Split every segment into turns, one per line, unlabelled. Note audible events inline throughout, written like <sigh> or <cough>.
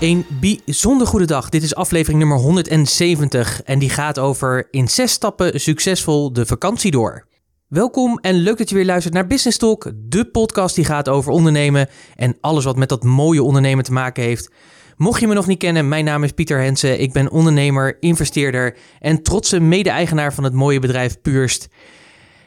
Een bijzonder goede dag. Dit is aflevering nummer 170 en die gaat over in zes stappen succesvol de vakantie door. Welkom en leuk dat je weer luistert naar Business Talk, de podcast die gaat over ondernemen en alles wat met dat mooie ondernemen te maken heeft. Mocht je me nog niet kennen, mijn naam is Pieter Hensen. Ik ben ondernemer, investeerder en trotse mede-eigenaar van het mooie bedrijf Purst.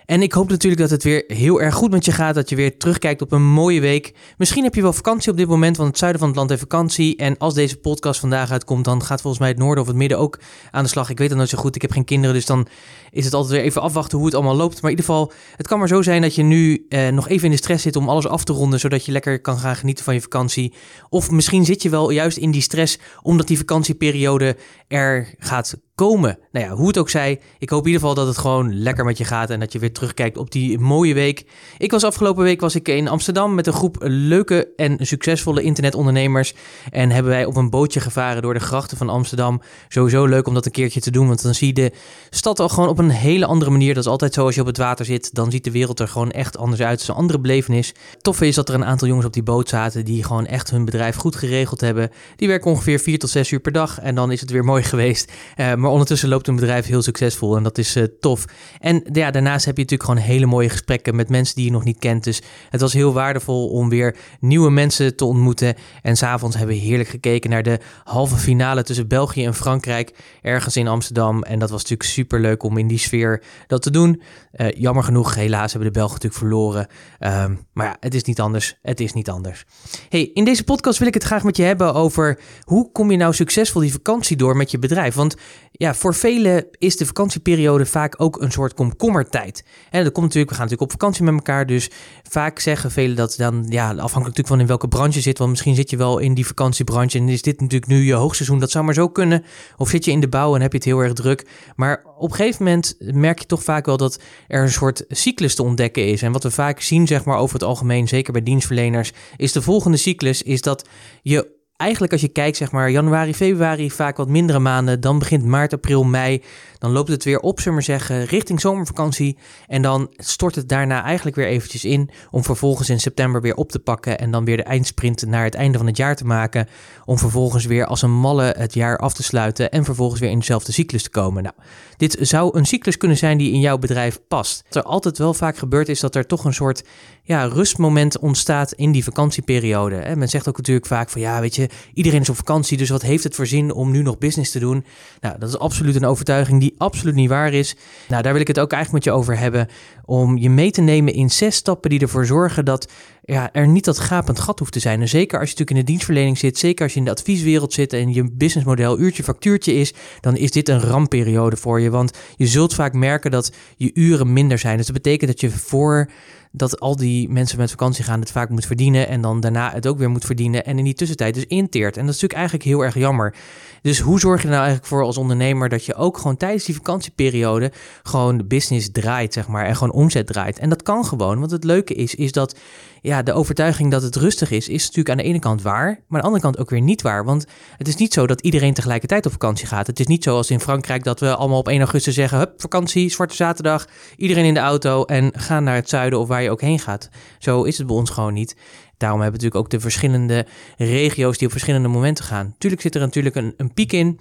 En ik hoop natuurlijk dat het weer heel erg goed met je gaat. Dat je weer terugkijkt op een mooie week. Misschien heb je wel vakantie op dit moment, want het zuiden van het land heeft vakantie. En als deze podcast vandaag uitkomt, dan gaat volgens mij het noorden of het midden ook aan de slag. Ik weet dat nooit zo goed. Ik heb geen kinderen, dus dan is het altijd weer even afwachten hoe het allemaal loopt. Maar in ieder geval, het kan maar zo zijn dat je nu eh, nog even in de stress zit om alles af te ronden, zodat je lekker kan gaan genieten van je vakantie. Of misschien zit je wel juist in die stress omdat die vakantieperiode er gaat komen. Nou ja, hoe het ook zij, ik hoop in ieder geval dat het gewoon lekker met je gaat en dat je weer terugkijkt op die mooie week. Ik was afgelopen week was ik in Amsterdam met een groep leuke en succesvolle internetondernemers en hebben wij op een bootje gevaren door de grachten van Amsterdam. Sowieso leuk om dat een keertje te doen, want dan zie je de stad al gewoon op een hele andere manier. Dat is altijd zo als je op het water zit, dan ziet de wereld er gewoon echt anders uit. Het is een andere belevenis. Toffe is dat er een aantal jongens op die boot zaten die gewoon echt hun bedrijf goed geregeld hebben. Die werken ongeveer 4 tot 6 uur per dag en dan is het weer mooi <laughs> geweest. Uh, maar ondertussen loopt een bedrijf heel succesvol en dat is uh, tof. En ja, daarnaast heb je natuurlijk gewoon hele mooie gesprekken met mensen die je nog niet kent. Dus het was heel waardevol om weer nieuwe mensen te ontmoeten. En s'avonds hebben we heerlijk gekeken naar de halve finale tussen België en Frankrijk. Ergens in Amsterdam. En dat was natuurlijk super leuk om in die sfeer dat te doen. Uh, jammer genoeg, helaas hebben de Belgen natuurlijk verloren. Um, maar ja, het is niet anders. Het is niet anders. Hey, in deze podcast wil ik het graag met je hebben over hoe kom je nou succesvol die vakantie door met je bedrijf. Want ja, voor velen is de vakantieperiode vaak ook een soort komkommertijd. En dat komt natuurlijk, we gaan natuurlijk op vakantie met elkaar. Dus vaak zeggen velen dat dan, ja, afhankelijk natuurlijk van in welke branche je zit. Want misschien zit je wel in die vakantiebranche en is dit natuurlijk nu je hoogseizoen. Dat zou maar zo kunnen. Of zit je in de bouw en heb je het heel erg druk. Maar op een gegeven moment merk je toch vaak wel dat er een soort cyclus te ontdekken is. En wat we vaak zien, zeg maar over het algemeen, zeker bij dienstverleners, is de volgende cyclus, is dat je eigenlijk als je kijkt, zeg maar januari, februari, vaak wat mindere maanden. Dan begint maart, april, mei. Dan loopt het weer op, zullen we zeggen, richting zomervakantie. En dan stort het daarna eigenlijk weer eventjes in. Om vervolgens in september weer op te pakken. En dan weer de eindsprint naar het einde van het jaar te maken. Om vervolgens weer als een malle het jaar af te sluiten. En vervolgens weer in dezelfde cyclus te komen. Nou, dit zou een cyclus kunnen zijn die in jouw bedrijf past. Wat er altijd wel vaak gebeurt is dat er toch een soort ja, rustmoment ontstaat in die vakantieperiode. En men zegt ook natuurlijk vaak van ja, weet je, iedereen is op vakantie, dus wat heeft het voor zin om nu nog business te doen? Nou, dat is absoluut een overtuiging die absoluut niet waar is. Nou, daar wil ik het ook eigenlijk met je over hebben. Om je mee te nemen in zes stappen die ervoor zorgen dat ja, er niet dat gapend gat hoeft te zijn. En zeker als je natuurlijk in de dienstverlening zit, zeker als je in de advieswereld zit en je businessmodel uurtje factuurtje is, dan is dit een rampperiode voor je. Want je zult vaak merken dat je uren minder zijn. Dus dat betekent dat je voor dat al die mensen met vakantie gaan het vaak moet verdienen en dan daarna het ook weer moet verdienen en in die tussentijd dus inteert. En dat is natuurlijk eigenlijk heel erg jammer. Dus hoe zorg je nou eigenlijk voor als ondernemer dat je ook gewoon tijdens die vakantieperiode gewoon de business draait, zeg maar, en gewoon omzet draait? En dat kan gewoon, want het leuke is, is dat ja, de overtuiging dat het rustig is, is natuurlijk aan de ene kant waar, maar aan de andere kant ook weer niet waar. Want het is niet zo dat iedereen tegelijkertijd op vakantie gaat. Het is niet zoals in Frankrijk dat we allemaal op 1 augustus zeggen, hup, vakantie, zwarte zaterdag, iedereen in de auto en gaan naar het zuiden of waar je ook heen gaat. Zo is het bij ons gewoon niet. Daarom hebben we natuurlijk ook de verschillende regio's die op verschillende momenten gaan. Tuurlijk zit er natuurlijk een, een piek in.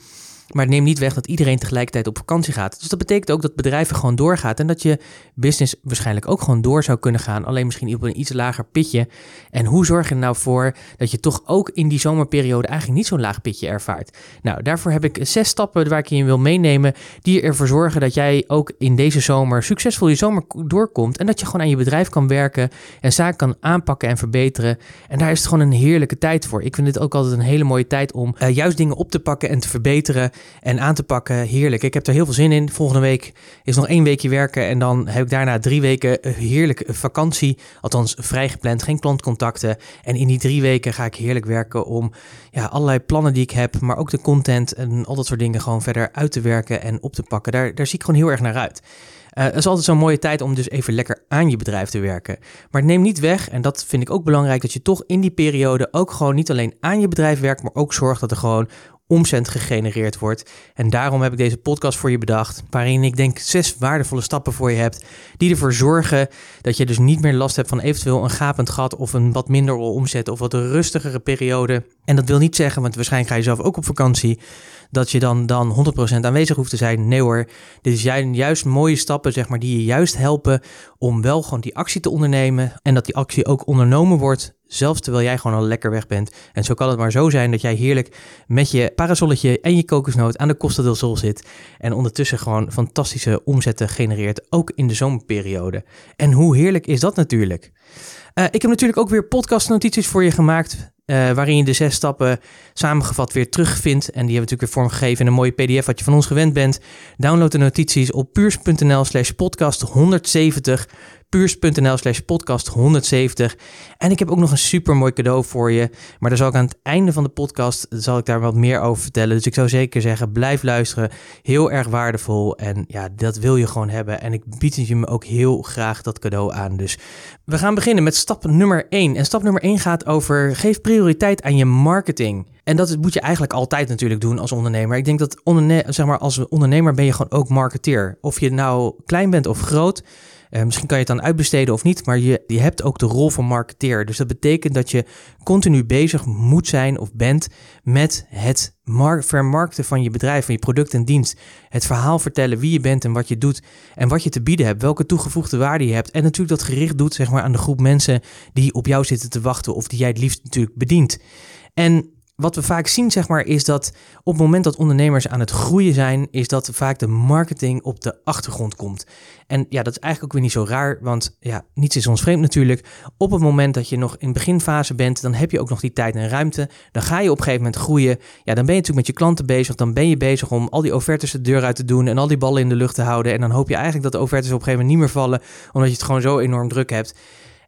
Maar het neemt niet weg dat iedereen tegelijkertijd op vakantie gaat. Dus dat betekent ook dat bedrijven gewoon doorgaat. En dat je business waarschijnlijk ook gewoon door zou kunnen gaan. Alleen misschien op een iets lager pitje. En hoe zorg je er nou voor dat je toch ook in die zomerperiode eigenlijk niet zo'n laag pitje ervaart? Nou, daarvoor heb ik zes stappen waar ik je in wil meenemen. Die ervoor zorgen dat jij ook in deze zomer succesvol je zomer doorkomt. En dat je gewoon aan je bedrijf kan werken. En zaken kan aanpakken en verbeteren. En daar is het gewoon een heerlijke tijd voor. Ik vind dit ook altijd een hele mooie tijd om uh, juist dingen op te pakken en te verbeteren. En aan te pakken. Heerlijk. Ik heb er heel veel zin in. Volgende week is nog één weekje werken en dan heb ik daarna drie weken heerlijk vakantie. Althans, vrijgepland, geen klantcontacten. En in die drie weken ga ik heerlijk werken om ja, allerlei plannen die ik heb, maar ook de content en al dat soort dingen gewoon verder uit te werken en op te pakken. Daar, daar zie ik gewoon heel erg naar uit. Uh, het is altijd zo'n mooie tijd om dus even lekker aan je bedrijf te werken. Maar het neemt niet weg, en dat vind ik ook belangrijk, dat je toch in die periode ook gewoon niet alleen aan je bedrijf werkt, maar ook zorgt dat er gewoon omzet gegenereerd wordt. En daarom heb ik deze podcast voor je bedacht, waarin ik denk zes waardevolle stappen voor je hebt, die ervoor zorgen dat je dus niet meer last hebt van eventueel een gapend gat of een wat minder omzet of wat rustigere periode. En dat wil niet zeggen, want waarschijnlijk ga je zelf ook op vakantie, dat je dan, dan 100% aanwezig hoeft te zijn. Nee hoor, dit is juist mooie stappen zeg maar, die je juist helpen om wel gewoon die actie te ondernemen en dat die actie ook ondernomen wordt Zelfs terwijl jij gewoon al lekker weg bent. En zo kan het maar zo zijn dat jij heerlijk met je parasolletje en je kokosnoot aan de Costa del Sol zit. En ondertussen gewoon fantastische omzetten genereert, ook in de zomerperiode. En hoe heerlijk is dat natuurlijk? Uh, ik heb natuurlijk ook weer podcastnotities voor je gemaakt. Uh, waarin je de zes stappen samengevat weer terugvindt. En die hebben we natuurlijk weer vormgegeven in een mooie pdf wat je van ons gewend bent. Download de notities op puurs.nl slash podcast 170 puurs.nl slash podcast 170. En ik heb ook nog een super mooi cadeau voor je. Maar daar zal ik aan het einde van de podcast zal ik daar wat meer over vertellen. Dus ik zou zeker zeggen, blijf luisteren. Heel erg waardevol. En ja, dat wil je gewoon hebben. En ik bied je me ook heel graag dat cadeau aan. Dus we gaan beginnen met stap nummer 1. En stap nummer 1 gaat over geef prioriteit aan je marketing. En dat moet je eigenlijk altijd natuurlijk doen als ondernemer. Ik denk dat onderne zeg maar, als ondernemer ben je gewoon ook marketeer. Of je nou klein bent of groot. Uh, misschien kan je het dan uitbesteden of niet, maar je, je hebt ook de rol van marketeer. Dus dat betekent dat je continu bezig moet zijn of bent met het vermarkten van je bedrijf, van je product en dienst. Het verhaal vertellen wie je bent en wat je doet en wat je te bieden hebt, welke toegevoegde waarde je hebt. En natuurlijk dat gericht doet zeg maar, aan de groep mensen die op jou zitten te wachten of die jij het liefst natuurlijk bedient. En wat we vaak zien, zeg maar, is dat op het moment dat ondernemers aan het groeien zijn, is dat vaak de marketing op de achtergrond komt. En ja, dat is eigenlijk ook weer niet zo raar, want ja, niets is ons vreemd natuurlijk. Op het moment dat je nog in beginfase bent, dan heb je ook nog die tijd en ruimte. Dan ga je op een gegeven moment groeien. Ja, dan ben je natuurlijk met je klanten bezig. Dan ben je bezig om al die offertes de deur uit te doen en al die ballen in de lucht te houden. En dan hoop je eigenlijk dat de offertes op een gegeven moment niet meer vallen, omdat je het gewoon zo enorm druk hebt.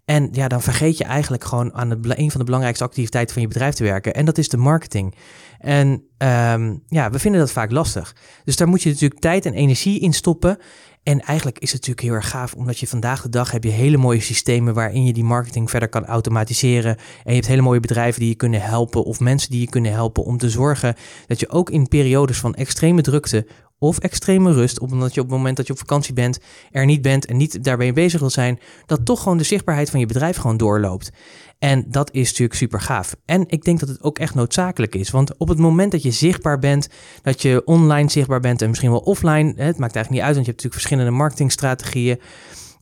En ja, dan vergeet je eigenlijk gewoon aan een van de belangrijkste activiteiten van je bedrijf te werken. En dat is de marketing. En um, ja, we vinden dat vaak lastig. Dus daar moet je natuurlijk tijd en energie in stoppen. En eigenlijk is het natuurlijk heel erg gaaf, omdat je vandaag de dag heb je hele mooie systemen waarin je die marketing verder kan automatiseren. En je hebt hele mooie bedrijven die je kunnen helpen of mensen die je kunnen helpen om te zorgen dat je ook in periodes van extreme drukte of extreme rust, omdat je op het moment dat je op vakantie bent, er niet bent en niet daarbij bezig wil zijn, dat toch gewoon de zichtbaarheid van je bedrijf gewoon doorloopt. En dat is natuurlijk super gaaf. En ik denk dat het ook echt noodzakelijk is. Want op het moment dat je zichtbaar bent, dat je online zichtbaar bent en misschien wel offline, het maakt eigenlijk niet uit, want je hebt natuurlijk verschillende marketingstrategieën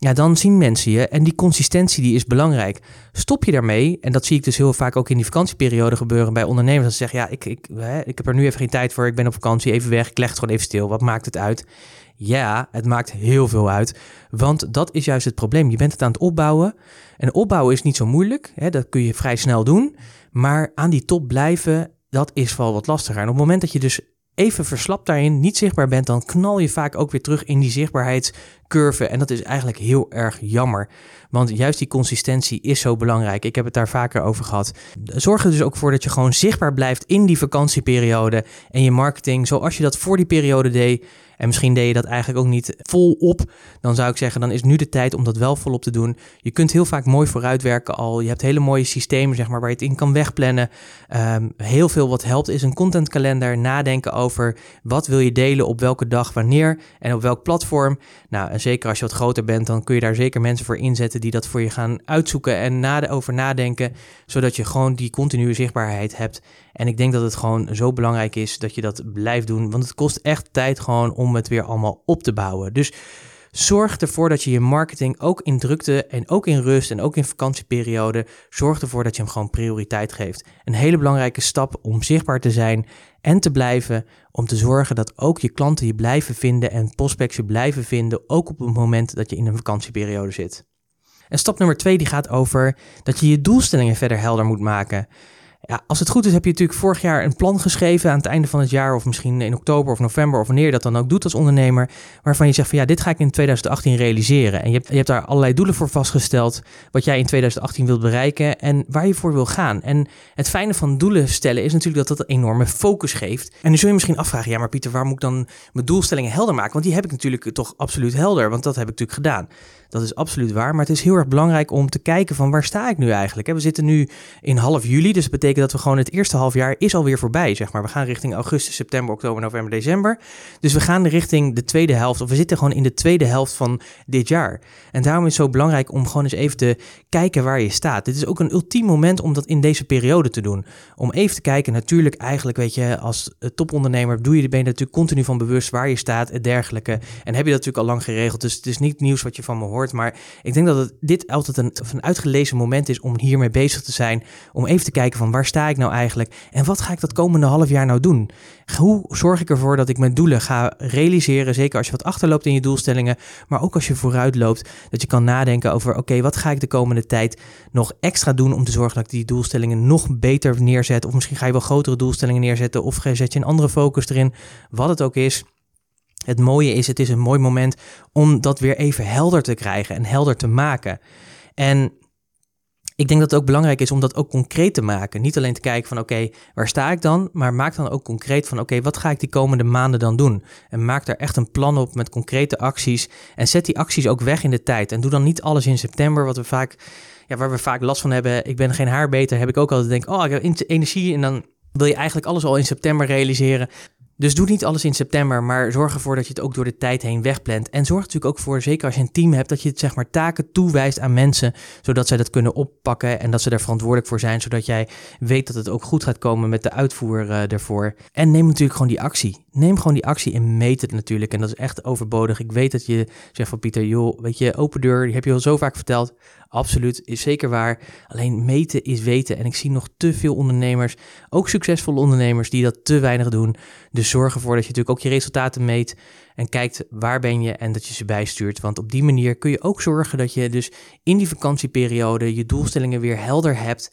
ja, dan zien mensen je. En die consistentie die is belangrijk. Stop je daarmee, en dat zie ik dus heel vaak ook in die vakantieperiode gebeuren bij ondernemers. Dat ze zeggen, ja, ik, ik, hè, ik heb er nu even geen tijd voor, ik ben op vakantie, even weg, ik leg het gewoon even stil. Wat maakt het uit? Ja, het maakt heel veel uit, want dat is juist het probleem. Je bent het aan het opbouwen. En opbouwen is niet zo moeilijk, hè, dat kun je vrij snel doen. Maar aan die top blijven, dat is wel wat lastiger. En op het moment dat je dus even verslapt daarin, niet zichtbaar bent, dan knal je vaak ook weer terug in die zichtbaarheidscurve. En dat is eigenlijk heel erg jammer. Want juist die consistentie is zo belangrijk. Ik heb het daar vaker over gehad. Zorg er dus ook voor dat je gewoon zichtbaar blijft in die vakantieperiode. En je marketing, zoals je dat voor die periode deed, en misschien deed je dat eigenlijk ook niet volop. Dan zou ik zeggen, dan is nu de tijd om dat wel volop te doen. Je kunt heel vaak mooi vooruitwerken al. Je hebt hele mooie systemen zeg maar, waar je het in kan wegplannen. Um, heel veel wat helpt is een contentkalender. Nadenken over wat wil je delen op welke dag, wanneer en op welk platform. Nou, en zeker als je wat groter bent, dan kun je daar zeker mensen voor inzetten die dat voor je gaan uitzoeken en na, over nadenken. Zodat je gewoon die continue zichtbaarheid hebt. En ik denk dat het gewoon zo belangrijk is dat je dat blijft doen. Want het kost echt tijd gewoon om het weer allemaal op te bouwen. Dus zorg ervoor dat je je marketing ook in drukte en ook in rust en ook in vakantieperiode, zorg ervoor dat je hem gewoon prioriteit geeft. Een hele belangrijke stap om zichtbaar te zijn en te blijven, om te zorgen dat ook je klanten je blijven vinden en prospects je blijven vinden, ook op het moment dat je in een vakantieperiode zit. En stap nummer twee die gaat over dat je je doelstellingen verder helder moet maken. Ja, als het goed is, heb je natuurlijk vorig jaar een plan geschreven aan het einde van het jaar, of misschien in oktober of november, of wanneer je dat dan ook doet als ondernemer, waarvan je zegt van ja, dit ga ik in 2018 realiseren. En je hebt, je hebt daar allerlei doelen voor vastgesteld, wat jij in 2018 wilt bereiken en waar je voor wil gaan. En het fijne van doelen stellen is natuurlijk dat dat een enorme focus geeft. En nu zul je misschien afvragen, ja, maar Pieter, waar moet ik dan mijn doelstellingen helder maken? Want die heb ik natuurlijk toch absoluut helder, want dat heb ik natuurlijk gedaan. Dat is absoluut waar. Maar het is heel erg belangrijk om te kijken van waar sta ik nu eigenlijk. We zitten nu in half juli, dus dat betekent dat we gewoon het eerste half jaar is alweer voorbij, zeg maar. We gaan richting augustus, september, oktober, november, december. Dus we gaan richting de tweede helft, of we zitten gewoon in de tweede helft van dit jaar. En daarom is het zo belangrijk om gewoon eens even te kijken waar je staat. Dit is ook een ultiem moment om dat in deze periode te doen. Om even te kijken, natuurlijk eigenlijk, weet je, als topondernemer doe je, ben je natuurlijk continu van bewust waar je staat dergelijke. En heb je dat natuurlijk al lang geregeld, dus het is niet nieuws wat je van me hoort. Maar ik denk dat het, dit altijd een, een uitgelezen moment is om hiermee bezig te zijn. Om even te kijken van waar sta ik nou eigenlijk en wat ga ik dat komende half jaar nou doen? Hoe zorg ik ervoor dat ik mijn doelen ga realiseren? Zeker als je wat achterloopt in je doelstellingen, maar ook als je vooruit loopt. Dat je kan nadenken over oké, wat ga ik de komende tijd nog extra doen om te zorgen dat ik die doelstellingen nog beter neerzet? Of misschien ga je wel grotere doelstellingen neerzetten of zet je een andere focus erin, wat het ook is. Het mooie is, het is een mooi moment om dat weer even helder te krijgen en helder te maken. En ik denk dat het ook belangrijk is om dat ook concreet te maken. Niet alleen te kijken van oké, waar sta ik dan? Maar maak dan ook concreet van oké, wat ga ik die komende maanden dan doen? En maak daar echt een plan op met concrete acties. En zet die acties ook weg in de tijd. En doe dan niet alles in september, wat we vaak, ja, waar we vaak last van hebben. Ik ben geen haar beter, heb ik ook altijd denk, oh, ik heb energie en dan wil je eigenlijk alles al in september realiseren. Dus doe niet alles in september, maar zorg ervoor dat je het ook door de tijd heen wegplant. En zorg natuurlijk ook voor, zeker als je een team hebt, dat je het, zeg maar, taken toewijst aan mensen, zodat zij dat kunnen oppakken en dat ze er verantwoordelijk voor zijn, zodat jij weet dat het ook goed gaat komen met de uitvoer uh, ervoor. En neem natuurlijk gewoon die actie. Neem gewoon die actie en meet het natuurlijk. En dat is echt overbodig. Ik weet dat je zegt van Pieter, joh, weet je, open deur, die heb je al zo vaak verteld. Absoluut, is zeker waar. Alleen meten is weten. En ik zie nog te veel ondernemers, ook succesvolle ondernemers, die dat te weinig doen. Dus zorg ervoor dat je natuurlijk ook je resultaten meet en kijkt waar ben je en dat je ze bijstuurt. Want op die manier kun je ook zorgen dat je dus in die vakantieperiode je doelstellingen weer helder hebt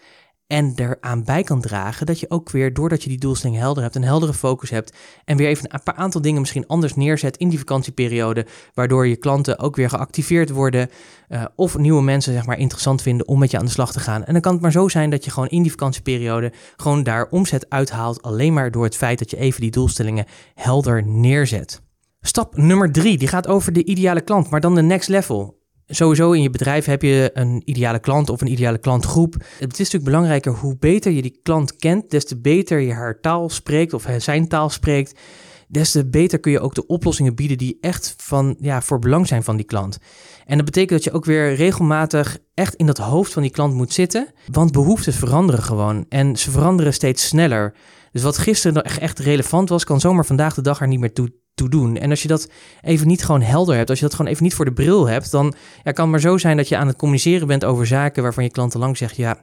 en eraan bij kan dragen dat je ook weer, doordat je die doelstelling helder hebt, een heldere focus hebt en weer even een paar aantal dingen misschien anders neerzet in die vakantieperiode, waardoor je klanten ook weer geactiveerd worden uh, of nieuwe mensen zeg maar interessant vinden om met je aan de slag te gaan. En dan kan het maar zo zijn dat je gewoon in die vakantieperiode gewoon daar omzet uithaalt, alleen maar door het feit dat je even die doelstellingen helder neerzet. Stap nummer drie, die gaat over de ideale klant, maar dan de next level sowieso in je bedrijf heb je een ideale klant of een ideale klantgroep. Het is natuurlijk belangrijker hoe beter je die klant kent, des te beter je haar taal spreekt of zijn taal spreekt, des te beter kun je ook de oplossingen bieden die echt van, ja, voor belang zijn van die klant. En dat betekent dat je ook weer regelmatig echt in dat hoofd van die klant moet zitten, want behoeften veranderen gewoon en ze veranderen steeds sneller. Dus wat gisteren echt relevant was, kan zomaar vandaag de dag er niet meer toe, doen. En als je dat even niet gewoon helder hebt, als je dat gewoon even niet voor de bril hebt, dan ja, kan het maar zo zijn dat je aan het communiceren bent over zaken waarvan je klant lang zegt, ja,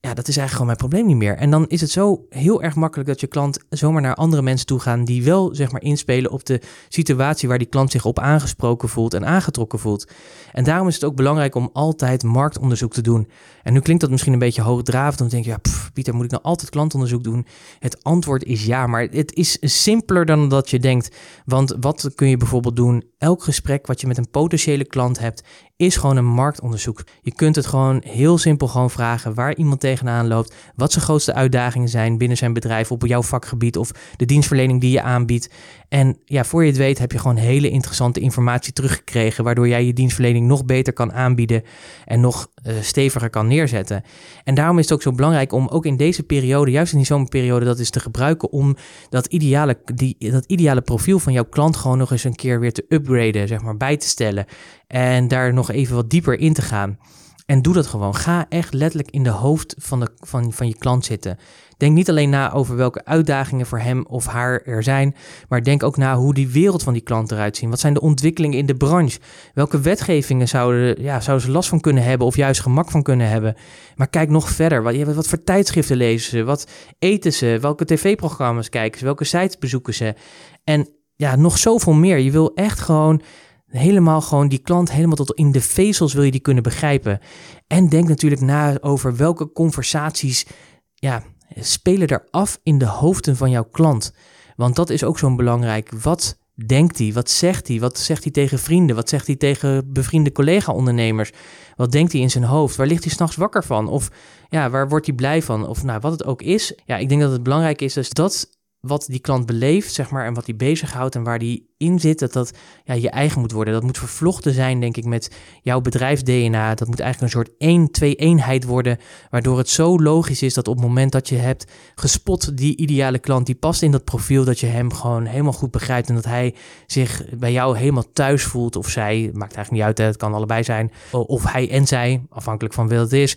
ja, dat is eigenlijk gewoon mijn probleem niet meer. En dan is het zo heel erg makkelijk dat je klant zomaar naar andere mensen toe gaan die wel zeg maar inspelen op de situatie waar die klant zich op aangesproken voelt en aangetrokken voelt. En daarom is het ook belangrijk om altijd marktonderzoek te doen. En nu klinkt dat misschien een beetje hoogdravend, dan denk je, ja, Pieter, moet ik nou altijd klantonderzoek doen? Het antwoord is ja, maar het is simpeler dan dat je denkt. Want wat kun je bijvoorbeeld doen? Elk gesprek wat je met een potentiële klant hebt, is gewoon een marktonderzoek. Je kunt het gewoon heel simpel gewoon vragen waar iemand tegenaan loopt, wat zijn grootste uitdagingen zijn binnen zijn bedrijf op jouw vakgebied of de dienstverlening die je aanbiedt. En ja, voor je het weet heb je gewoon hele interessante informatie teruggekregen, waardoor jij je dienstverlening nog beter kan aanbieden en nog uh, steviger kan neerzetten. En daarom is het ook zo belangrijk om ook in deze periode, juist in die zomerperiode, dat is te gebruiken om dat ideale, die, dat ideale profiel van jouw klant gewoon nog eens een keer weer te upgraden, zeg maar, bij te stellen. En daar nog even wat dieper in te gaan. En doe dat gewoon. Ga echt letterlijk in de hoofd van, de, van, van je klant zitten. Denk niet alleen na over welke uitdagingen voor hem of haar er zijn, maar denk ook na hoe die wereld van die klant eruit ziet. Wat zijn de ontwikkelingen in de branche? Welke wetgevingen zouden, ja, zouden ze last van kunnen hebben of juist gemak van kunnen hebben? Maar kijk nog verder. Wat, wat voor tijdschriften lezen ze? Wat eten ze? Welke tv-programma's kijken ze? Welke sites bezoeken ze? En ja, nog zoveel meer. Je wil echt gewoon helemaal gewoon die klant helemaal tot in de vezels wil je die kunnen begrijpen. En denk natuurlijk na over welke conversaties ja, spelen er af in de hoofden van jouw klant. Want dat is ook zo'n belangrijk. Wat denkt hij? Wat zegt hij? Wat zegt hij tegen vrienden? Wat zegt hij tegen bevriende collega-ondernemers? Wat denkt hij in zijn hoofd? Waar ligt hij s'nachts wakker van? Of ja, waar wordt hij blij van? Of nou, wat het ook is. Ja, ik denk dat het belangrijk is dus dat wat die klant beleeft, zeg maar, en wat die bezighoudt en waar die in zit, dat dat ja, je eigen moet worden. Dat moet vervlochten zijn, denk ik, met jouw bedrijfs-DNA. Dat moet eigenlijk een soort één-twee-eenheid worden, waardoor het zo logisch is dat op het moment dat je hebt gespot die ideale klant, die past in dat profiel, dat je hem gewoon helemaal goed begrijpt en dat hij zich bij jou helemaal thuis voelt of zij, maakt eigenlijk niet uit, het kan allebei zijn, of hij en zij, afhankelijk van wie het is,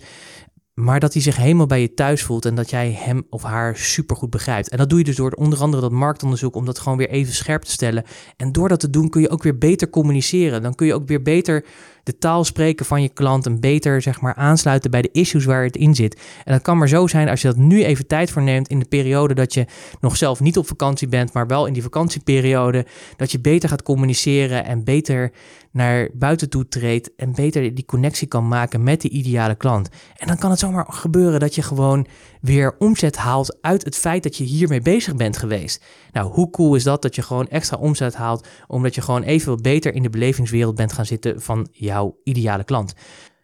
maar dat hij zich helemaal bij je thuis voelt en dat jij hem of haar supergoed begrijpt. En dat doe je dus door onder andere dat marktonderzoek om dat gewoon weer even scherp te stellen. En door dat te doen kun je ook weer beter communiceren. Dan kun je ook weer beter de taal spreken van je klant en beter zeg maar aansluiten bij de issues waar het in zit. En dat kan maar zo zijn als je dat nu even tijd voor neemt in de periode dat je nog zelf niet op vakantie bent, maar wel in die vakantieperiode, dat je beter gaat communiceren en beter naar buiten toe treedt en beter die connectie kan maken met de ideale klant. En dan kan het zomaar gebeuren dat je gewoon weer omzet haalt uit het feit dat je hiermee bezig bent geweest. Nou, hoe cool is dat dat je gewoon extra omzet haalt omdat je gewoon even beter in de belevingswereld bent gaan zitten van jouw ideale klant.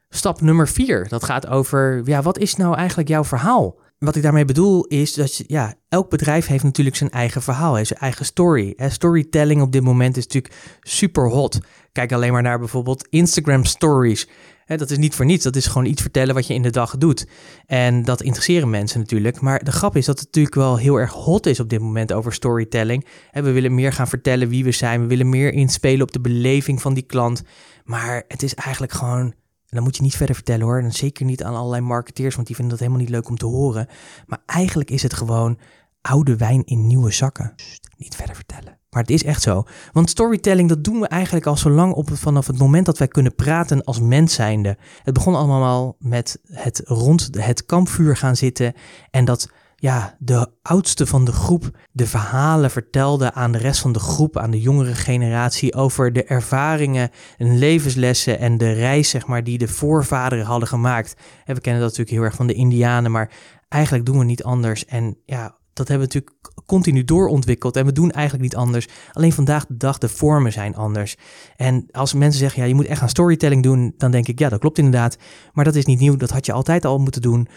Stap nummer vier, dat gaat over, ja, wat is nou eigenlijk jouw verhaal? Wat ik daarmee bedoel is dat je, ja, elk bedrijf heeft natuurlijk zijn eigen verhaal, heeft zijn eigen story. Storytelling op dit moment is natuurlijk super hot. Kijk alleen maar naar bijvoorbeeld Instagram stories. dat is niet voor niets, dat is gewoon iets vertellen wat je in de dag doet. En dat interesseren mensen natuurlijk. Maar de grap is dat het natuurlijk wel heel erg hot is op dit moment over storytelling. we willen meer gaan vertellen wie we zijn, we willen meer inspelen op de beleving van die klant. Maar het is eigenlijk gewoon en dan moet je niet verder vertellen hoor. En zeker niet aan allerlei marketeers, want die vinden dat helemaal niet leuk om te horen. Maar eigenlijk is het gewoon oude wijn in nieuwe zakken. niet verder vertellen. Maar het is echt zo. Want storytelling, dat doen we eigenlijk al zo lang op, vanaf het moment dat wij kunnen praten als mens zijnde. Het begon allemaal met het rond het kampvuur gaan zitten en dat ja, de oudste van de groep de verhalen vertelde aan de rest van de groep, aan de jongere generatie, over de ervaringen en levenslessen en de reis, zeg maar, die de voorvaderen hadden gemaakt. En we kennen dat natuurlijk heel erg van de Indianen, maar eigenlijk doen we niet anders. En ja, dat hebben we natuurlijk continu doorontwikkeld en we doen eigenlijk niet anders. Alleen vandaag de dag, de vormen zijn anders. En als mensen zeggen, ja, je moet echt aan storytelling doen, dan denk ik, ja, dat klopt inderdaad. Maar dat is niet nieuw, dat had je altijd al moeten doen.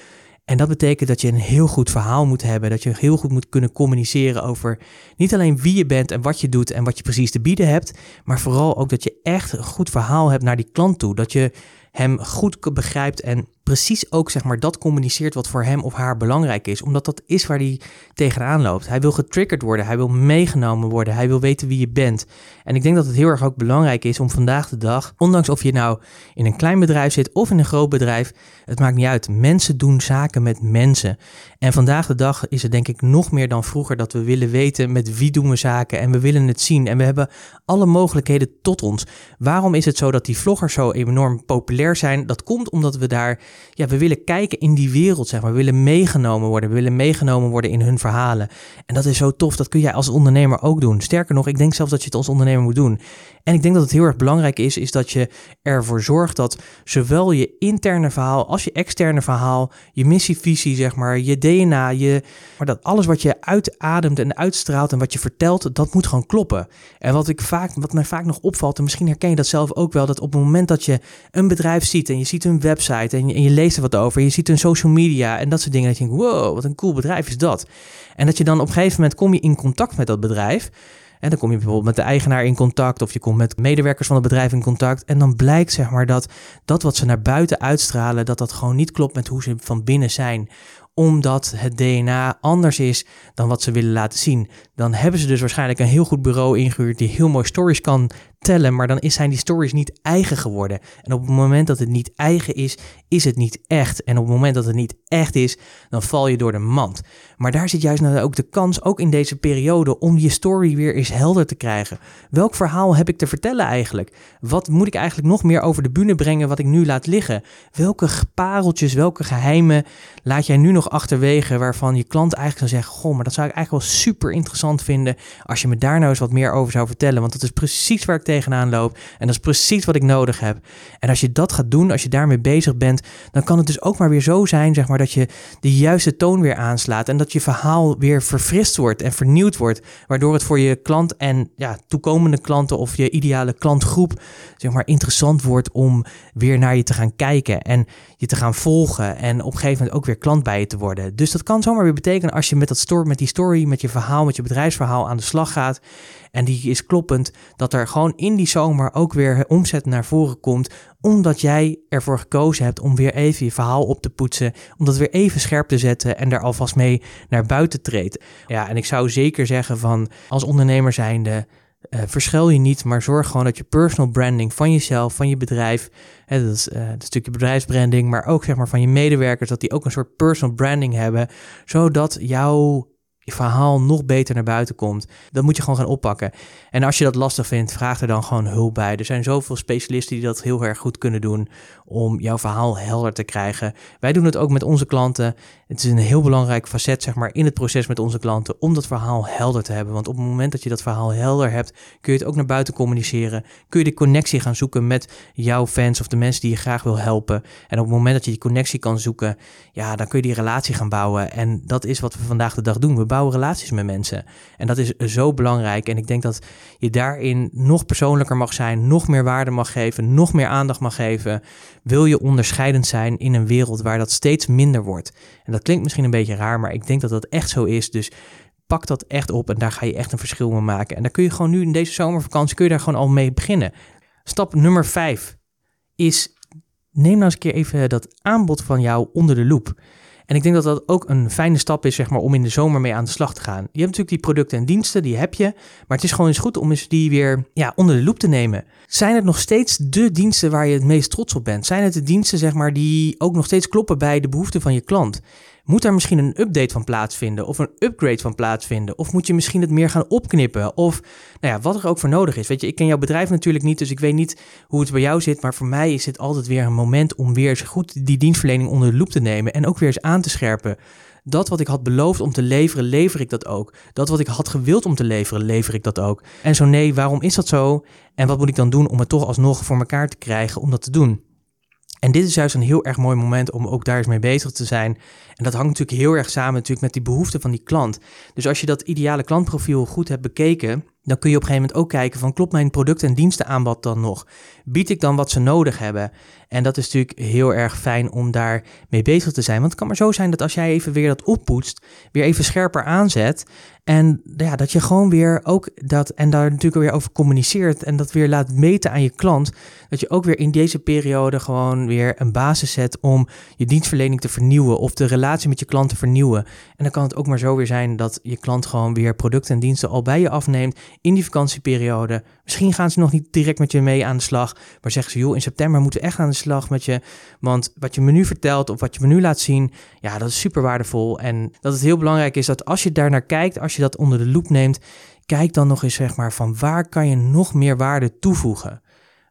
En dat betekent dat je een heel goed verhaal moet hebben. Dat je heel goed moet kunnen communiceren over niet alleen wie je bent en wat je doet en wat je precies te bieden hebt. Maar vooral ook dat je echt een goed verhaal hebt naar die klant toe. Dat je hem goed begrijpt en precies ook zeg maar dat communiceert wat voor hem of haar belangrijk is. Omdat dat is waar hij tegenaan loopt. Hij wil getriggerd worden, hij wil meegenomen worden, hij wil weten wie je bent. En ik denk dat het heel erg ook belangrijk is om vandaag de dag, ondanks of je nou in een klein bedrijf zit of in een groot bedrijf, het maakt niet uit. Mensen doen zaken met mensen. En vandaag de dag is het denk ik nog meer dan vroeger dat we willen weten met wie doen we zaken en we willen het zien. En we hebben alle mogelijkheden tot ons. Waarom is het zo dat die vloggers zo enorm populair zijn? Dat komt omdat we daar ja, we willen kijken in die wereld, zeg maar. We willen meegenomen worden. We willen meegenomen worden in hun verhalen. En dat is zo tof. Dat kun jij als ondernemer ook doen. Sterker nog, ik denk zelfs dat je het als ondernemer moet doen. En ik denk dat het heel erg belangrijk is, is dat je ervoor zorgt dat zowel je interne verhaal als je externe verhaal, je missievisie, zeg maar, je DNA, je, maar dat alles wat je uitademt en uitstraalt en wat je vertelt, dat moet gewoon kloppen. En wat, ik vaak, wat mij vaak nog opvalt, en misschien herken je dat zelf ook wel, dat op het moment dat je een bedrijf ziet en je ziet hun website en je, je leest er wat over, je ziet hun social media en dat soort dingen, dat je denkt, wow, wat een cool bedrijf is dat. En dat je dan op een gegeven moment kom je in contact met dat bedrijf. En dan kom je bijvoorbeeld met de eigenaar in contact of je komt met medewerkers van het bedrijf in contact. En dan blijkt zeg maar dat dat wat ze naar buiten uitstralen, dat dat gewoon niet klopt met hoe ze van binnen zijn omdat het DNA anders is dan wat ze willen laten zien. Dan hebben ze dus waarschijnlijk een heel goed bureau ingehuurd die heel mooi stories kan tellen, maar dan zijn die stories niet eigen geworden. En op het moment dat het niet eigen is, is het niet echt. En op het moment dat het niet echt is, dan val je door de mand. Maar daar zit juist nou ook de kans, ook in deze periode, om je story weer eens helder te krijgen. Welk verhaal heb ik te vertellen eigenlijk? Wat moet ik eigenlijk nog meer over de bühne brengen wat ik nu laat liggen? Welke pareltjes, welke geheimen laat jij nu nog achterwege waarvan je klant eigenlijk zou zeggen: Goh, maar dat zou ik eigenlijk wel super interessant vinden als je me daar nou eens wat meer over zou vertellen. Want dat is precies waar ik tegenaan loop en dat is precies wat ik nodig heb. En als je dat gaat doen, als je daarmee bezig bent, dan kan het dus ook maar weer zo zijn, zeg maar, dat je de juiste toon weer aanslaat en dat je verhaal weer verfrist wordt en vernieuwd wordt, waardoor het voor je klant en ja, toekomende klanten of je ideale klantgroep, zeg maar, interessant wordt om weer naar je te gaan kijken en je te gaan volgen en op een gegeven moment ook weer klant bij je te worden. Dus dat kan zomaar weer betekenen als je met, dat story, met die story, met je verhaal, met je bedrijfsverhaal aan de slag gaat en die is kloppend, dat er gewoon in die zomer ook weer omzet naar voren komt, omdat jij ervoor gekozen hebt om weer even je verhaal op te poetsen, om dat weer even scherp te zetten en daar alvast mee naar buiten treedt. Ja, en ik zou zeker zeggen van als ondernemer zijnde, uh, verschuil je niet, maar zorg gewoon dat je personal branding van jezelf, van je bedrijf, hè, dat is uh, een stukje bedrijfsbranding, maar ook zeg maar van je medewerkers, dat die ook een soort personal branding hebben, zodat jouw je verhaal nog beter naar buiten komt. Dat moet je gewoon gaan oppakken. En als je dat lastig vindt, vraag er dan gewoon hulp bij. Er zijn zoveel specialisten die dat heel erg goed kunnen doen om jouw verhaal helder te krijgen. Wij doen het ook met onze klanten. Het is een heel belangrijk facet zeg maar, in het proces met onze klanten om dat verhaal helder te hebben. Want op het moment dat je dat verhaal helder hebt, kun je het ook naar buiten communiceren. Kun je de connectie gaan zoeken met jouw fans of de mensen die je graag wil helpen. En op het moment dat je die connectie kan zoeken, ja, dan kun je die relatie gaan bouwen. En dat is wat we vandaag de dag doen. We bouwen relaties met mensen. En dat is zo belangrijk. En ik denk dat je daarin nog persoonlijker mag zijn, nog meer waarde mag geven, nog meer aandacht mag geven. Wil je onderscheidend zijn in een wereld waar dat steeds minder wordt? En dat klinkt misschien een beetje raar, maar ik denk dat dat echt zo is. Dus pak dat echt op en daar ga je echt een verschil mee maken. En daar kun je gewoon nu in deze zomervakantie kun je daar gewoon al mee beginnen. Stap nummer 5 is neem nou eens een keer even dat aanbod van jou onder de loep. En ik denk dat dat ook een fijne stap is, zeg maar, om in de zomer mee aan de slag te gaan. Je hebt natuurlijk die producten en diensten, die heb je. Maar het is gewoon eens goed om eens die weer ja, onder de loep te nemen. Zijn het nog steeds de diensten waar je het meest trots op bent? Zijn het de diensten, zeg maar, die ook nog steeds kloppen bij de behoeften van je klant? Moet daar misschien een update van plaatsvinden of een upgrade van plaatsvinden? Of moet je misschien het meer gaan opknippen? Of nou ja, wat er ook voor nodig is. Weet je, ik ken jouw bedrijf natuurlijk niet, dus ik weet niet hoe het bij jou zit. Maar voor mij is dit altijd weer een moment om weer eens goed die dienstverlening onder de loep te nemen. En ook weer eens aan te scherpen. Dat wat ik had beloofd om te leveren, lever ik dat ook. Dat wat ik had gewild om te leveren, lever ik dat ook. En zo nee, waarom is dat zo? En wat moet ik dan doen om het toch alsnog voor elkaar te krijgen om dat te doen? En dit is juist een heel erg mooi moment om ook daar eens mee bezig te zijn. En dat hangt natuurlijk heel erg samen natuurlijk met die behoeften van die klant. Dus als je dat ideale klantprofiel goed hebt bekeken, dan kun je op een gegeven moment ook kijken van klopt mijn product- en dienstenaanbod dan nog? Bied ik dan wat ze nodig hebben? En dat is natuurlijk heel erg fijn om daar mee bezig te zijn. Want het kan maar zo zijn dat als jij even weer dat oppoetst, weer even scherper aanzet. En ja, dat je gewoon weer ook dat, en daar natuurlijk weer over communiceert en dat weer laat meten aan je klant. Dat je ook weer in deze periode gewoon weer een basis zet om je dienstverlening te vernieuwen of de relatie met je klant te vernieuwen. En dan kan het ook maar zo weer zijn dat je klant gewoon weer producten en diensten al bij je afneemt in die vakantieperiode. Misschien gaan ze nog niet direct met je mee aan de slag, maar zeggen ze, joh, in september moeten we echt aan de slag met je. Want wat je me nu vertelt of wat je me nu laat zien, ja, dat is super waardevol. En dat het heel belangrijk is dat als je daar naar kijkt, als je dat onder de loep neemt, kijk dan nog eens zeg maar van waar kan je nog meer waarde toevoegen.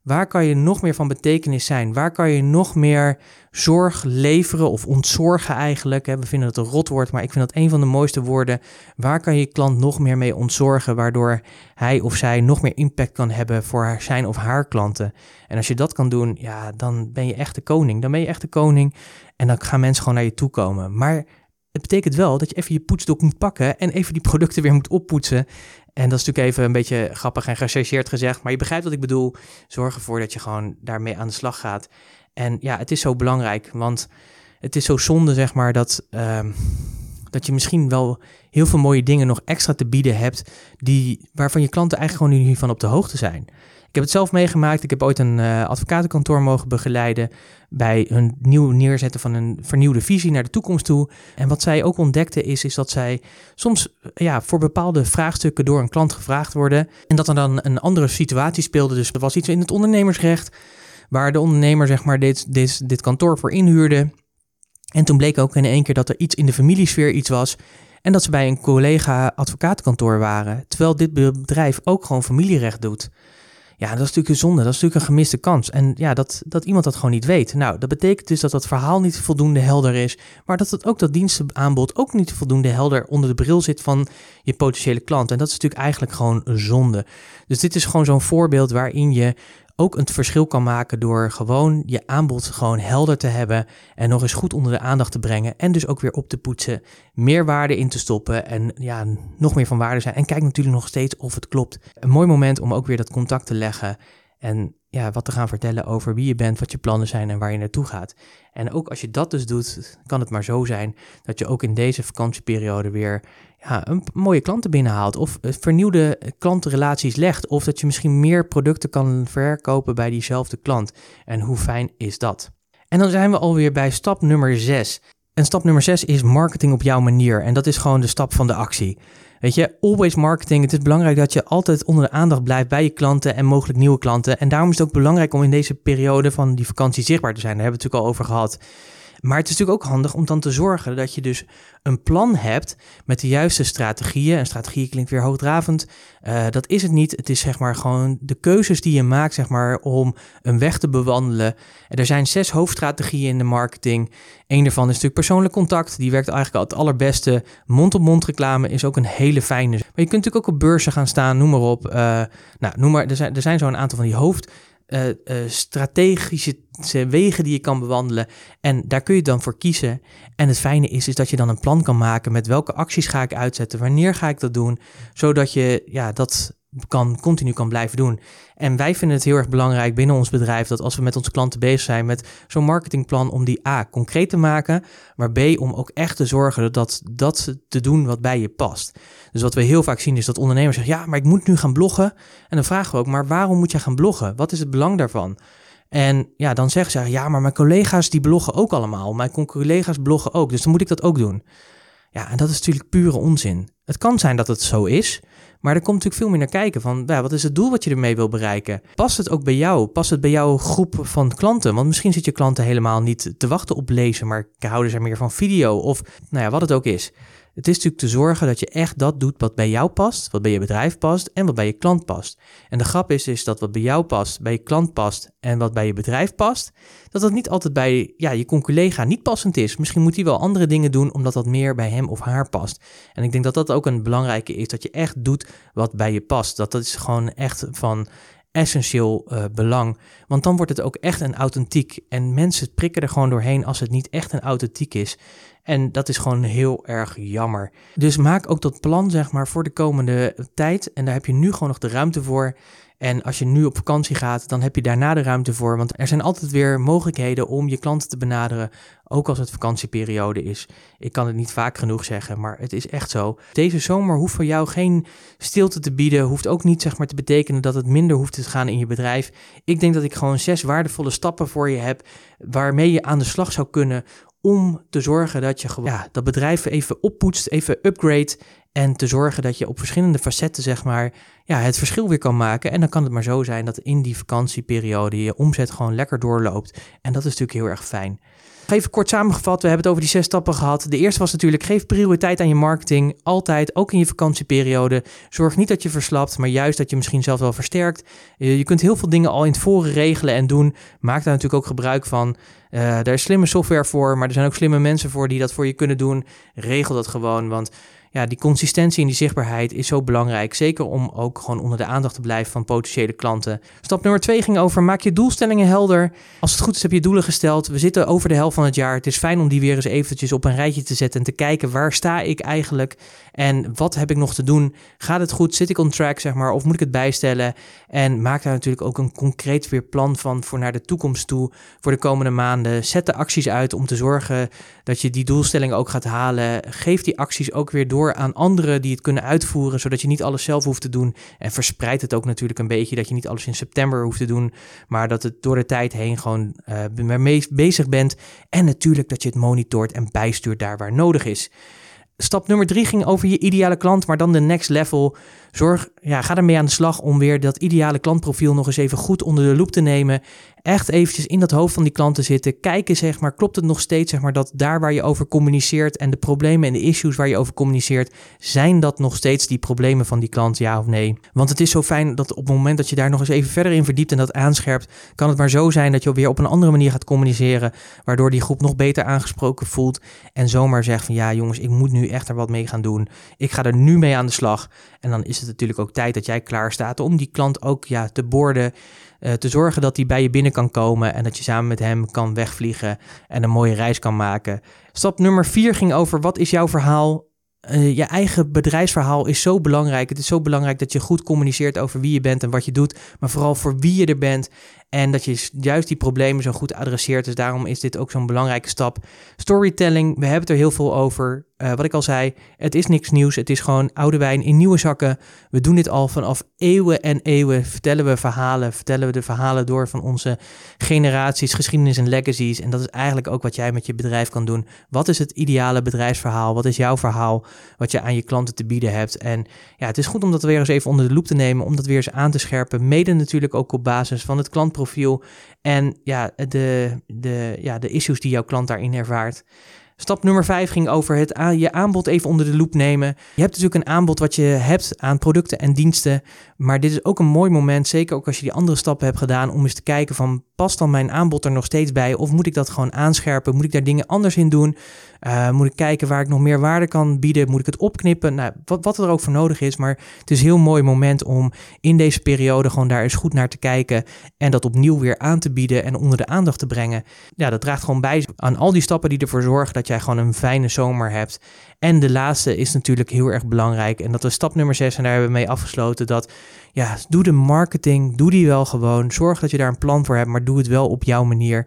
Waar kan je nog meer van betekenis zijn? Waar kan je nog meer zorg leveren of ontzorgen eigenlijk? We vinden het een rotwoord, maar ik vind dat een van de mooiste woorden. Waar kan je klant nog meer mee ontzorgen, waardoor hij of zij nog meer impact kan hebben voor zijn of haar klanten? En als je dat kan doen, ja, dan ben je echt de koning. Dan ben je echt de koning en dan gaan mensen gewoon naar je toe komen. Maar het betekent wel dat je even je poetsdok moet pakken en even die producten weer moet oppoetsen. En dat is natuurlijk even een beetje grappig en gechargeerd gezegd, maar je begrijpt wat ik bedoel. Zorg ervoor dat je gewoon daarmee aan de slag gaat. En ja, het is zo belangrijk, want het is zo zonde, zeg maar, dat, uh, dat je misschien wel heel veel mooie dingen nog extra te bieden hebt, die, waarvan je klanten eigenlijk gewoon niet van op de hoogte zijn. Ik heb het zelf meegemaakt. Ik heb ooit een uh, advocatenkantoor mogen begeleiden bij hun nieuw neerzetten van een vernieuwde visie naar de toekomst toe. En wat zij ook ontdekten is, is dat zij soms ja, voor bepaalde vraagstukken door een klant gevraagd worden. En dat er dan een andere situatie speelde. Dus er was iets in het ondernemersrecht waar de ondernemer zeg maar dit, dit, dit kantoor voor inhuurde. En toen bleek ook in één keer dat er iets in de familiesfeer iets was. En dat ze bij een collega advocatenkantoor waren. Terwijl dit bedrijf ook gewoon familierecht doet. Ja, dat is natuurlijk een zonde. Dat is natuurlijk een gemiste kans. En ja, dat, dat iemand dat gewoon niet weet. Nou, dat betekent dus dat dat verhaal niet voldoende helder is. Maar dat het ook dat dienstenaanbod ook niet voldoende helder onder de bril zit van je potentiële klant. En dat is natuurlijk eigenlijk gewoon zonde. Dus dit is gewoon zo'n voorbeeld waarin je ook een verschil kan maken door gewoon je aanbod gewoon helder te hebben en nog eens goed onder de aandacht te brengen en dus ook weer op te poetsen, meer waarde in te stoppen en ja, nog meer van waarde zijn. En kijk natuurlijk nog steeds of het klopt. Een mooi moment om ook weer dat contact te leggen en ja, wat te gaan vertellen over wie je bent, wat je plannen zijn en waar je naartoe gaat. En ook als je dat dus doet, kan het maar zo zijn dat je ook in deze vakantieperiode weer ja, een mooie klanten binnenhaalt. Of vernieuwde klantenrelaties legt. Of dat je misschien meer producten kan verkopen bij diezelfde klant. En hoe fijn is dat? En dan zijn we alweer bij stap nummer 6. En stap nummer 6 is marketing op jouw manier. En dat is gewoon de stap van de actie. Weet je, always marketing. Het is belangrijk dat je altijd onder de aandacht blijft bij je klanten en mogelijk nieuwe klanten. En daarom is het ook belangrijk om in deze periode van die vakantie zichtbaar te zijn. Daar hebben we het natuurlijk al over gehad. Maar het is natuurlijk ook handig om dan te zorgen dat je dus een plan hebt met de juiste strategieën. En strategie klinkt weer hoogdravend. Uh, dat is het niet. Het is zeg maar gewoon de keuzes die je maakt zeg maar, om een weg te bewandelen. En er zijn zes hoofdstrategieën in de marketing. Eén daarvan is natuurlijk persoonlijk contact. Die werkt eigenlijk het allerbeste. Mond-op-mond reclame is ook een hele fijne. Maar je kunt natuurlijk ook op beurzen gaan staan, noem maar op. Uh, nou, noem maar, er zijn, er zijn zo'n aantal van die hoofd uh, strategische wegen die je kan bewandelen. En daar kun je dan voor kiezen. En het fijne is, is dat je dan een plan kan maken met welke acties ga ik uitzetten, wanneer ga ik dat doen, zodat je ja, dat kan, continu kan blijven doen. En wij vinden het heel erg belangrijk binnen ons bedrijf dat als we met onze klanten bezig zijn met zo'n marketingplan, om die A concreet te maken, maar B om ook echt te zorgen dat dat te doen wat bij je past. Dus wat we heel vaak zien is dat ondernemers zeggen, ja, maar ik moet nu gaan bloggen. En dan vragen we ook, maar waarom moet je gaan bloggen? Wat is het belang daarvan? En ja, dan zeggen ze, ja, maar mijn collega's die bloggen ook allemaal. Mijn collega's bloggen ook, dus dan moet ik dat ook doen. Ja, en dat is natuurlijk pure onzin. Het kan zijn dat het zo is, maar er komt natuurlijk veel meer naar kijken van, ja, wat is het doel wat je ermee wil bereiken? Past het ook bij jou? Past het bij jouw groep van klanten? Want misschien zit je klanten helemaal niet te wachten op lezen, maar houden ze meer van video of nou ja, wat het ook is. Het is natuurlijk te zorgen dat je echt dat doet wat bij jou past, wat bij je bedrijf past en wat bij je klant past. En de grap is, is dat wat bij jou past, bij je klant past en wat bij je bedrijf past, dat dat niet altijd bij ja, je collega niet passend is. Misschien moet hij wel andere dingen doen omdat dat meer bij hem of haar past. En ik denk dat dat ook een belangrijke is, dat je echt doet wat bij je past. Dat dat is gewoon echt van essentieel uh, belang. Want dan wordt het ook echt een authentiek. En mensen prikken er gewoon doorheen als het niet echt een authentiek is. En dat is gewoon heel erg jammer. Dus maak ook dat plan, zeg maar, voor de komende tijd. En daar heb je nu gewoon nog de ruimte voor. En als je nu op vakantie gaat, dan heb je daarna de ruimte voor. Want er zijn altijd weer mogelijkheden om je klanten te benaderen. Ook als het vakantieperiode is. Ik kan het niet vaak genoeg zeggen, maar het is echt zo. Deze zomer hoeft voor jou geen stilte te bieden. Hoeft ook niet zeg maar, te betekenen dat het minder hoeft te gaan in je bedrijf. Ik denk dat ik gewoon zes waardevolle stappen voor je heb. waarmee je aan de slag zou kunnen om te zorgen dat je gewoon ja, dat bedrijf even oppoetst, even upgrade en te zorgen dat je op verschillende facetten zeg maar ja, het verschil weer kan maken. En dan kan het maar zo zijn dat in die vakantieperiode je omzet gewoon lekker doorloopt. En dat is natuurlijk heel erg fijn. Even kort samengevat, we hebben het over die zes stappen gehad. De eerste was natuurlijk, geef prioriteit aan je marketing. Altijd, ook in je vakantieperiode. Zorg niet dat je verslapt, maar juist dat je misschien zelf wel versterkt. Je kunt heel veel dingen al in het voren regelen en doen. Maak daar natuurlijk ook gebruik van. Uh, daar is slimme software voor, maar er zijn ook slimme mensen voor die dat voor je kunnen doen. Regel dat gewoon, want ja, die consistentie en die zichtbaarheid is zo belangrijk. Zeker om ook gewoon onder de aandacht te blijven van potentiële klanten. Stap nummer twee ging over maak je doelstellingen helder. Als het goed is heb je doelen gesteld. We zitten over de helft van het jaar. Het is fijn om die weer eens eventjes op een rijtje te zetten en te kijken waar sta ik eigenlijk en wat heb ik nog te doen? Gaat het goed? Zit ik on track, zeg maar? Of moet ik het bijstellen? En maak daar natuurlijk ook een concreet weer plan van voor naar de toekomst toe, voor de komende maanden. Zet de acties uit om te zorgen dat je die doelstellingen ook gaat halen. Geef die acties ook weer door aan anderen die het kunnen uitvoeren, zodat je niet alles zelf hoeft te doen. En verspreid het ook natuurlijk een beetje, dat je niet alles in september hoeft te doen, maar dat het door de tijd heen gewoon uh, bezig bent. En natuurlijk dat je het monitort en bijstuurt daar waar nodig is. Stap nummer drie ging over je ideale klant, maar dan de next level. Zorg, ja, ga ermee aan de slag om weer dat ideale klantprofiel nog eens even goed onder de loep te nemen. Echt eventjes in dat hoofd van die klant te zitten. Kijken, zeg maar, klopt het nog steeds, zeg maar, dat daar waar je over communiceert en de problemen en de issues waar je over communiceert, zijn dat nog steeds die problemen van die klant, ja of nee? Want het is zo fijn dat op het moment dat je daar nog eens even verder in verdiept en dat aanscherpt, kan het maar zo zijn dat je weer op een andere manier gaat communiceren, waardoor die groep nog beter aangesproken voelt en zomaar zegt van ja jongens, ik moet nu echt er wat mee gaan doen. Ik ga er nu mee aan de slag. En dan is het natuurlijk ook tijd dat jij klaar staat om die klant ook ja, te borden. Uh, te zorgen dat hij bij je binnen kan komen en dat je samen met hem kan wegvliegen en een mooie reis kan maken. Stap nummer vier ging over wat is jouw verhaal? Uh, je eigen bedrijfsverhaal is zo belangrijk. Het is zo belangrijk dat je goed communiceert over wie je bent en wat je doet, maar vooral voor wie je er bent en dat je juist die problemen zo goed adresseert. Dus daarom is dit ook zo'n belangrijke stap. Storytelling, we hebben het er heel veel over. Uh, wat ik al zei, het is niks nieuws. Het is gewoon oude wijn in nieuwe zakken. We doen dit al vanaf eeuwen en eeuwen. Vertellen we verhalen, vertellen we de verhalen door van onze generaties, geschiedenis en legacies. En dat is eigenlijk ook wat jij met je bedrijf kan doen. Wat is het ideale bedrijfsverhaal? Wat is jouw verhaal wat je aan je klanten te bieden hebt? En ja, het is goed om dat weer eens even onder de loep te nemen, om dat weer eens aan te scherpen. Mede natuurlijk ook op basis van het en ja, de, de, ja, de issues die jouw klant daarin ervaart. Stap nummer 5 ging over het je aanbod even onder de loep nemen. Je hebt natuurlijk een aanbod wat je hebt aan producten en diensten. Maar dit is ook een mooi moment, zeker ook als je die andere stappen hebt gedaan, om eens te kijken van past dan mijn aanbod er nog steeds bij? Of moet ik dat gewoon aanscherpen? Moet ik daar dingen anders in doen? Uh, moet ik kijken waar ik nog meer waarde kan bieden? Moet ik het opknippen? Nou, wat, wat er ook voor nodig is. Maar het is een heel mooi moment om in deze periode gewoon daar eens goed naar te kijken. En dat opnieuw weer aan te bieden en onder de aandacht te brengen. Ja, dat draagt gewoon bij aan al die stappen die ervoor zorgen dat jij gewoon een fijne zomer hebt. En de laatste is natuurlijk heel erg belangrijk. En dat is stap nummer 6. En daar hebben we mee afgesloten dat ja, doe de marketing, doe die wel gewoon. Zorg dat je daar een plan voor hebt, maar doe het wel op jouw manier.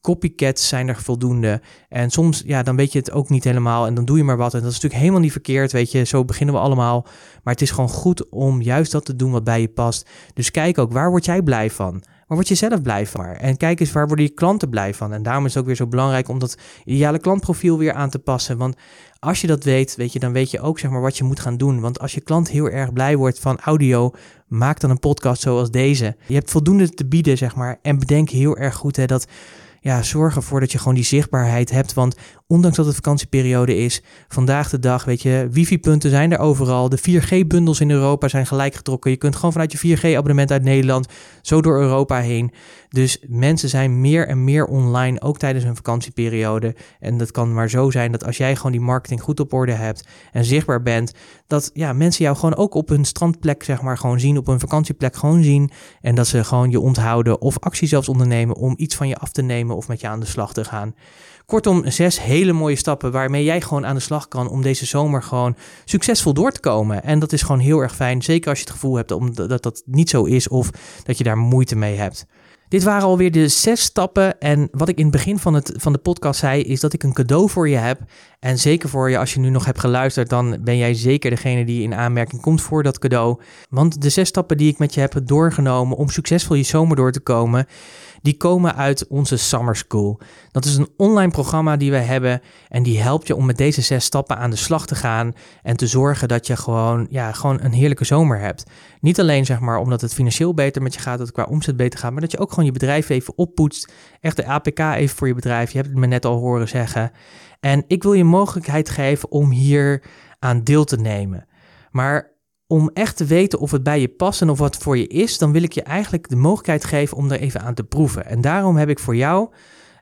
Copycats zijn er voldoende. En soms, ja, dan weet je het ook niet helemaal en dan doe je maar wat. En dat is natuurlijk helemaal niet verkeerd, weet je. Zo beginnen we allemaal. Maar het is gewoon goed om juist dat te doen wat bij je past. Dus kijk ook, waar word jij blij van? Waar word je zelf blij van? En kijk eens, waar worden je klanten blij van? En daarom is het ook weer zo belangrijk om dat ideale klantprofiel weer aan te passen. Want als je dat weet, weet je, dan weet je ook zeg maar wat je moet gaan doen. Want als je klant heel erg blij wordt van audio, maak dan een podcast zoals deze. Je hebt voldoende te bieden, zeg maar. En bedenk heel erg goed hè, dat ja, zorg ervoor dat je gewoon die zichtbaarheid hebt. Want ondanks dat het vakantieperiode is, vandaag de dag, weet je, wifi-punten zijn er overal. De 4G-bundels in Europa zijn gelijk getrokken. Je kunt gewoon vanuit je 4G-abonnement uit Nederland zo door Europa heen. Dus mensen zijn meer en meer online, ook tijdens hun vakantieperiode. En dat kan maar zo zijn dat als jij gewoon die marketing goed op orde hebt en zichtbaar bent, dat ja, mensen jou gewoon ook op hun strandplek, zeg maar, gewoon zien, op hun vakantieplek gewoon zien. En dat ze gewoon je onthouden of actie zelfs ondernemen om iets van je af te nemen of met je aan de slag te gaan. Kortom, zes hele mooie stappen waarmee jij gewoon aan de slag kan om deze zomer gewoon succesvol door te komen. En dat is gewoon heel erg fijn, zeker als je het gevoel hebt dat dat niet zo is of dat je daar moeite mee hebt. Dit waren alweer de zes stappen. En wat ik in het begin van, het, van de podcast zei, is dat ik een cadeau voor je heb. En zeker voor je, als je nu nog hebt geluisterd, dan ben jij zeker degene die in aanmerking komt voor dat cadeau. Want de zes stappen die ik met je heb doorgenomen om succesvol je zomer door te komen, die komen uit onze Summer School. Dat is een online programma die we hebben en die helpt je om met deze zes stappen aan de slag te gaan en te zorgen dat je gewoon, ja, gewoon een heerlijke zomer hebt. Niet alleen zeg maar omdat het financieel beter met je gaat, dat het qua omzet beter gaat, maar dat je ook gewoon je bedrijf even oppoetst. Echt de APK even voor je bedrijf. Je hebt het me net al horen zeggen. En ik wil je mogelijkheid geven om hier aan deel te nemen. Maar om echt te weten of het bij je past en of wat voor je is, dan wil ik je eigenlijk de mogelijkheid geven om er even aan te proeven. En daarom heb ik voor jou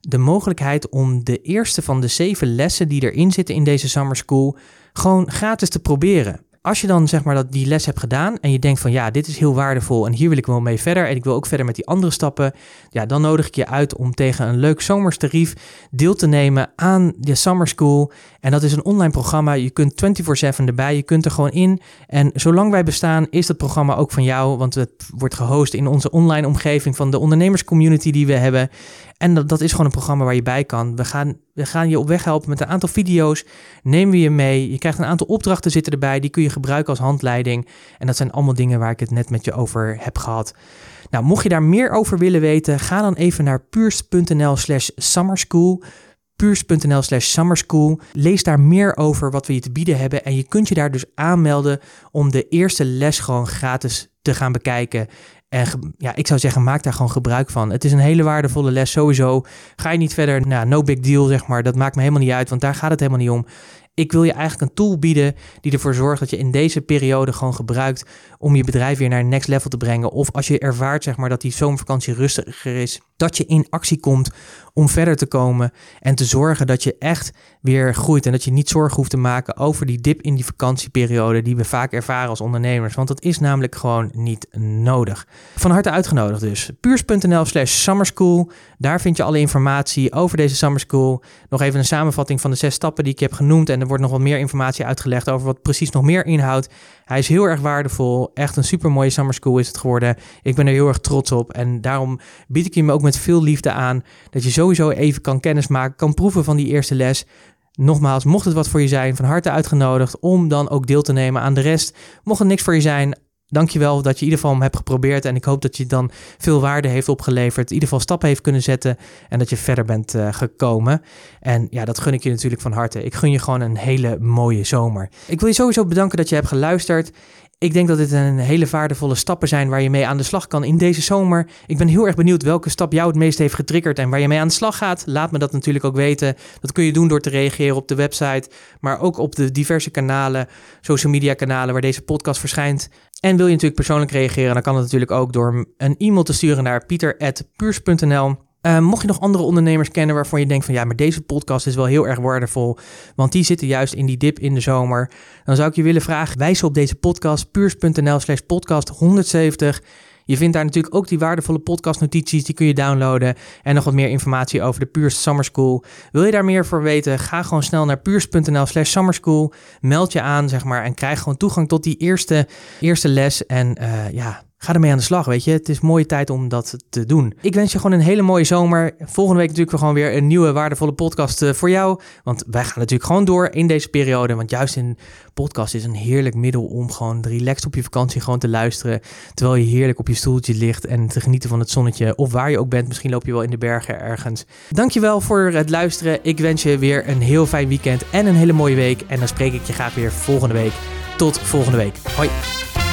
de mogelijkheid om de eerste van de zeven lessen die erin zitten in deze summer school gewoon gratis te proberen als je dan zeg maar dat die les hebt gedaan en je denkt van ja, dit is heel waardevol en hier wil ik wel mee verder en ik wil ook verder met die andere stappen, ja, dan nodig ik je uit om tegen een leuk zomerstarief deel te nemen aan de Summer School. En dat is een online programma. Je kunt 24/7 erbij, je kunt er gewoon in. En zolang wij bestaan, is dat programma ook van jou, want het wordt gehost in onze online omgeving van de ondernemerscommunity die we hebben. En dat, dat is gewoon een programma waar je bij kan. We gaan, we gaan je op weg helpen met een aantal video's. Nemen we je mee. Je krijgt een aantal opdrachten zitten erbij. Die kun je gebruiken als handleiding. En dat zijn allemaal dingen waar ik het net met je over heb gehad. Nou, mocht je daar meer over willen weten, ga dan even naar puurs.nl slash summerschool puurs.nl slash summerschool. Lees daar meer over wat we je te bieden hebben. En je kunt je daar dus aanmelden om de eerste les gewoon gratis te gaan bekijken. En ja, ik zou zeggen, maak daar gewoon gebruik van. Het is een hele waardevolle les sowieso. Ga je niet verder, nou, no big deal zeg maar. Dat maakt me helemaal niet uit, want daar gaat het helemaal niet om. Ik wil je eigenlijk een tool bieden die ervoor zorgt dat je in deze periode gewoon gebruikt om je bedrijf weer naar een next level te brengen. Of als je ervaart zeg maar, dat die zomervakantie rustiger is, dat je in actie komt om verder te komen en te zorgen dat je echt weer groeit en dat je niet zorgen hoeft te maken over die dip in die vakantieperiode die we vaak ervaren als ondernemers. Want dat is namelijk gewoon niet nodig. Van harte uitgenodigd dus. Puurs.nl slash summerschool. Daar vind je alle informatie over deze summerschool. Nog even een samenvatting van de zes stappen die ik heb genoemd. En er wordt nog wat meer informatie uitgelegd over wat precies nog meer inhoudt. Hij is heel erg waardevol. Echt een super mooie summer school is het geworden. Ik ben er heel erg trots op. En daarom bied ik je me ook met veel liefde aan. Dat je sowieso even kan kennismaken, kan proeven van die eerste les. Nogmaals, mocht het wat voor je zijn, van harte uitgenodigd om dan ook deel te nemen aan de rest. Mocht het niks voor je zijn, dankjewel dat je in ieder geval hem hebt geprobeerd. En ik hoop dat je dan veel waarde heeft opgeleverd. In ieder geval stappen heeft kunnen zetten. En dat je verder bent uh, gekomen. En ja, dat gun ik je natuurlijk van harte. Ik gun je gewoon een hele mooie zomer. Ik wil je sowieso bedanken dat je hebt geluisterd. Ik denk dat dit een hele waardevolle stappen zijn waar je mee aan de slag kan in deze zomer. Ik ben heel erg benieuwd welke stap jou het meest heeft getriggerd en waar je mee aan de slag gaat. Laat me dat natuurlijk ook weten. Dat kun je doen door te reageren op de website, maar ook op de diverse kanalen, social media kanalen waar deze podcast verschijnt. En wil je natuurlijk persoonlijk reageren, dan kan het natuurlijk ook door een e-mail te sturen naar pieter.puurs.nl. Uh, mocht je nog andere ondernemers kennen waarvan je denkt van ja, maar deze podcast is wel heel erg waardevol, want die zitten juist in die dip in de zomer, dan zou ik je willen vragen, wijs op deze podcast puurs.nl slash podcast 170. Je vindt daar natuurlijk ook die waardevolle podcastnotities, die kun je downloaden. En nog wat meer informatie over de Puurs Summer School. Wil je daar meer voor weten? Ga gewoon snel naar puurs.nl slash summerschool. Meld je aan, zeg maar, en krijg gewoon toegang tot die eerste, eerste les. En uh, ja, ga ermee aan de slag, weet je. Het is een mooie tijd om dat te doen. Ik wens je gewoon een hele mooie zomer. Volgende week natuurlijk gewoon weer een nieuwe waardevolle podcast eh, voor jou. Want wij gaan natuurlijk gewoon door in deze periode. Want juist in podcast is een heerlijk middel om gewoon relaxed op je vakantie gewoon te luisteren. Terwijl je heerlijk op je stoeltje ligt en te genieten van het zonnetje. Of waar je ook bent. Misschien loop je wel in de bergen ergens. Dankjewel voor het luisteren. Ik wens je weer een heel fijn weekend en een hele mooie week. En dan spreek ik je graag weer volgende week. Tot volgende week. Hoi.